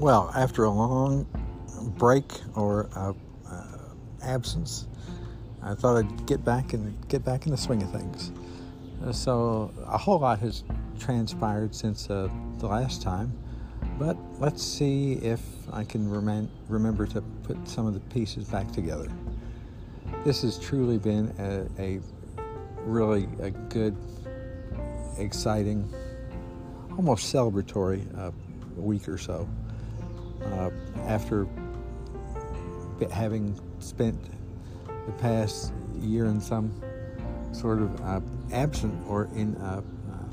Well, after a long break or uh, uh, absence, I thought I'd get back and get back in the swing of things. Uh, so a whole lot has transpired since uh, the last time, but let's see if I can rem- remember to put some of the pieces back together. This has truly been a, a really a good, exciting, almost celebratory uh, week or so. Uh, after having spent the past year in some sort of uh, absent or in uh,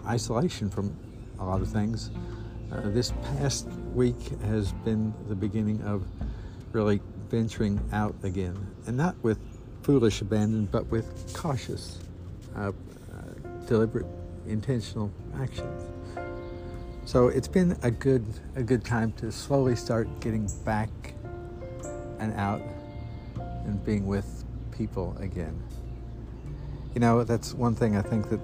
isolation from a lot of things, uh, this past week has been the beginning of really venturing out again, and not with foolish abandon, but with cautious, uh, uh, deliberate, intentional actions. So it's been a good a good time to slowly start getting back and out and being with people again. You know, that's one thing I think that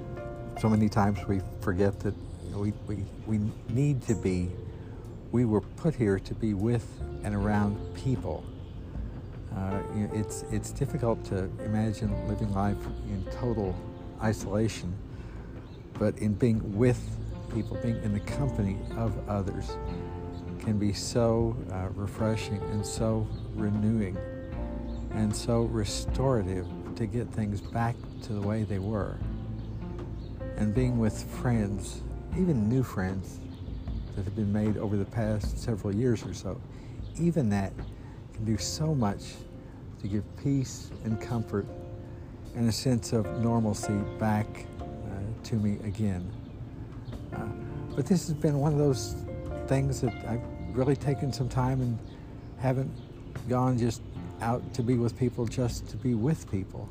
so many times we forget that we, we, we need to be, we were put here to be with and around people. Uh, you know, it's, it's difficult to imagine living life in total isolation, but in being with people, being in the company of others, can be so uh, refreshing and so renewing and so restorative to get things back to the way they were. And being with friends, even new friends that have been made over the past several years or so, even that can do so much to give peace and comfort and a sense of normalcy back uh, to me again. Uh, but this has been one of those things that I've really taken some time and haven't gone just out to be with people just to be with people.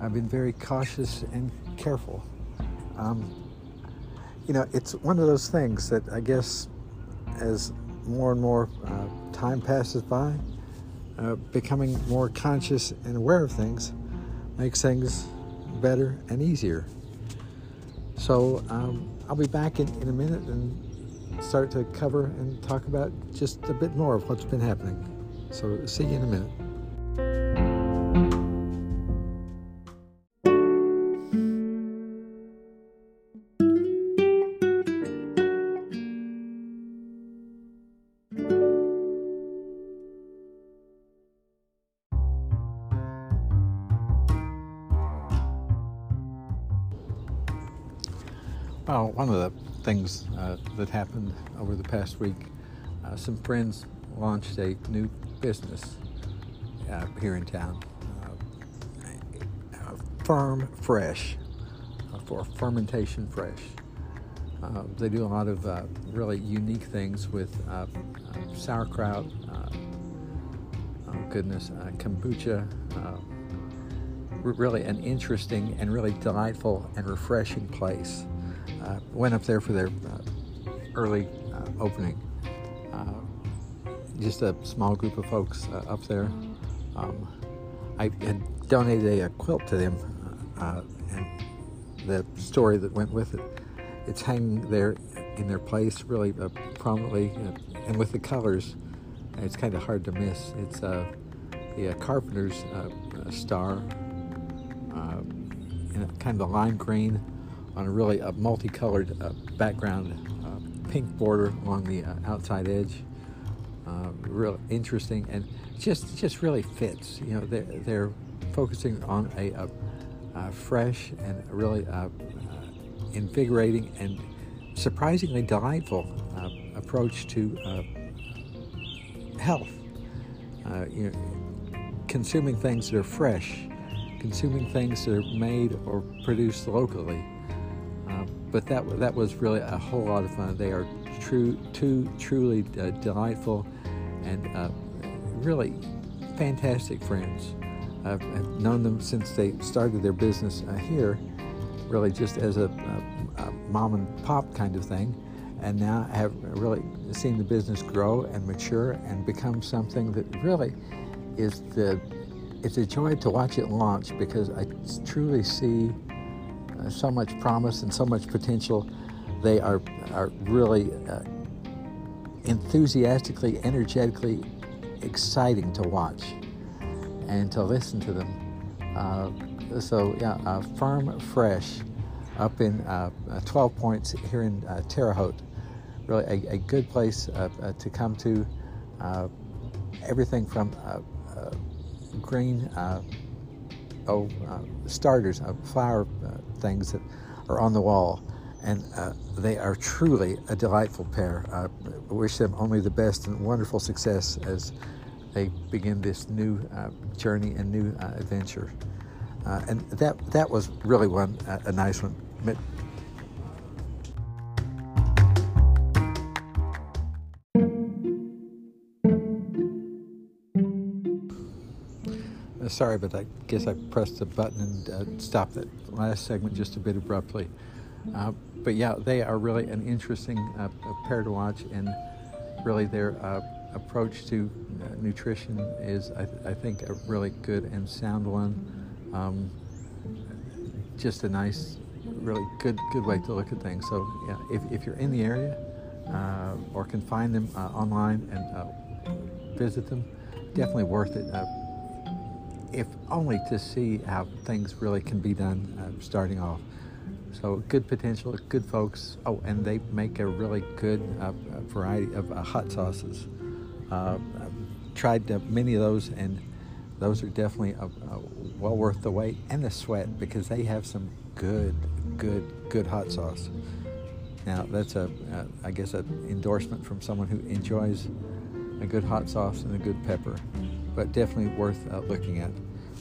I've been very cautious and careful. Um, you know, it's one of those things that I guess as more and more uh, time passes by, uh, becoming more conscious and aware of things makes things better and easier. So um, I'll be back in, in a minute and start to cover and talk about just a bit more of what's been happening. So see you in a minute. Well, one of the things uh, that happened over the past week, uh, some friends launched a new business uh, here in town, uh, Ferm Fresh, uh, for fermentation fresh. Uh, they do a lot of really unique things with sauerkraut, oh goodness, kombucha, really an interesting and really delightful and refreshing place uh, went up there for their uh, early uh, opening. Uh, just a small group of folks uh, up there. Um, I had donated a, quilt to them, and the story that went with it. It's hanging there in their place really prominently, and with the colors, it's kind of hard to miss. It's the carpenter's star, in kind of a lime green on a really a multicolored uh, background, uh, pink border along the uh, outside edge. Uh, real interesting and just just really fits. You know, they're, they're focusing on a, a, a fresh and really uh, invigorating and surprisingly delightful approach to health. you know, consuming things that are fresh, consuming things that are made or produced locally but that that was really a whole lot of fun. They are true, two truly uh, delightful and uh, really fantastic friends. I've, I've, known them since they started their business uh, here, really just as a, a, a, mom and pop kind of thing, and now I have really seen the business grow and mature and become something that really is the it's a joy to watch it launch because I truly see so much promise and so much potential. They are, are really uh, enthusiastically, energetically exciting to watch and to listen to them. Uh, so yeah, uh, Ferm Fresh up in uh, uh 12 points here in uh, Terre Haute. Really a, a good place to come to. everything from green oh, starters, of flower things that are on the wall and uh, they are truly a delightful pair. I wish them only the best and wonderful success as they begin this new uh, journey and new uh, adventure. Uh, and that that was really one a nice one. Uh, sorry, but I guess I pressed the button and uh, stopped that last segment just a bit abruptly. Uh, but yeah, they are really an interesting uh, pair to watch, and really their uh, approach to uh, nutrition is, I, th- I, think, a really good and sound one. Um, just a nice, really good good way to look at things. So yeah, if, if you're in the area uh, or can find them online and visit them, definitely worth it only to see how things really can be done uh, starting off. So good potential, good folks. Oh, and they make a really good uh, variety of uh, hot sauces. Uh, I've tried many of those, and those are definitely uh, uh, well worth the wait and the sweat because they have some good, good, good hot sauce. Now that's a, I guess, an endorsement from someone who enjoys a good hot sauce and a good pepper, but definitely worth looking at.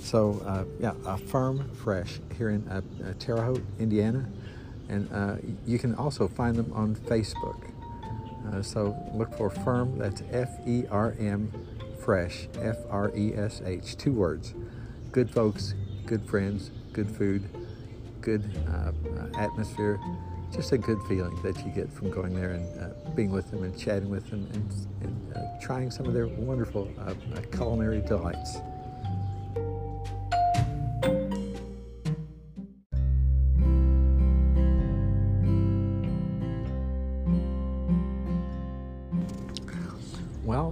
So uh, yeah, a Ferm Fresh here in uh, uh, Terre Haute, Indiana, and uh, you can also find them on Facebook. Uh, so look for Ferm. That's F-E-R-M Fresh, F-R-E-S-H, two words. Good folks, good friends, good food, good uh, atmosphere. Just a good feeling that you get from going there and being with them and chatting with them and, and trying some of their wonderful culinary delights.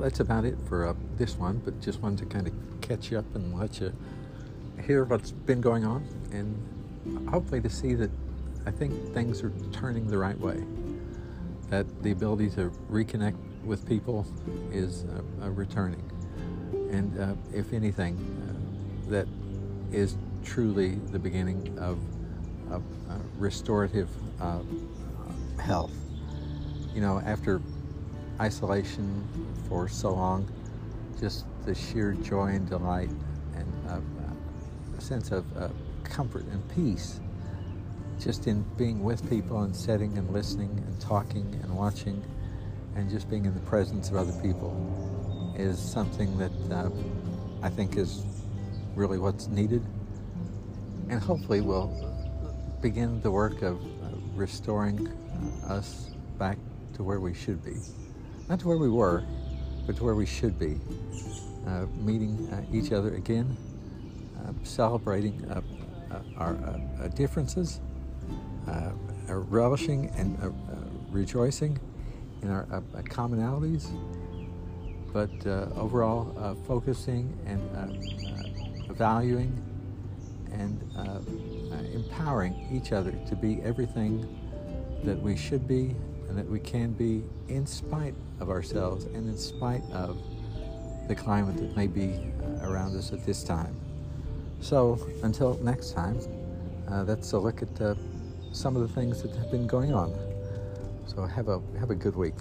That's about it for uh, this one, but just wanted to kind of catch you up and let you hear what's been going on and hopefully to see that I think things are turning the right way. That the ability to reconnect with people is uh, returning. And uh, if anything, uh, that is truly the beginning of, of uh, restorative uh, health. You know, after isolation for so long, just the sheer joy and delight and uh, a sense of uh, comfort and peace just in being with people and sitting and listening and talking and watching and just being in the presence of other people is something that uh, I think is really what's needed and hopefully we'll begin the work of uh, restoring us back to where we should be not to where we were, but to where we should be, uh, meeting uh, each other again, uh, celebrating uh, uh, our uh, uh, differences, uh, relishing and rejoicing in our commonalities, but overall focusing and valuing and empowering each other to be everything that we should be and that we can be in spite of ourselves and in spite of the climate that may be uh, around us at this time. So until next time, uh, that's a look at uh, some of the things that have been going on. So have a have a good week.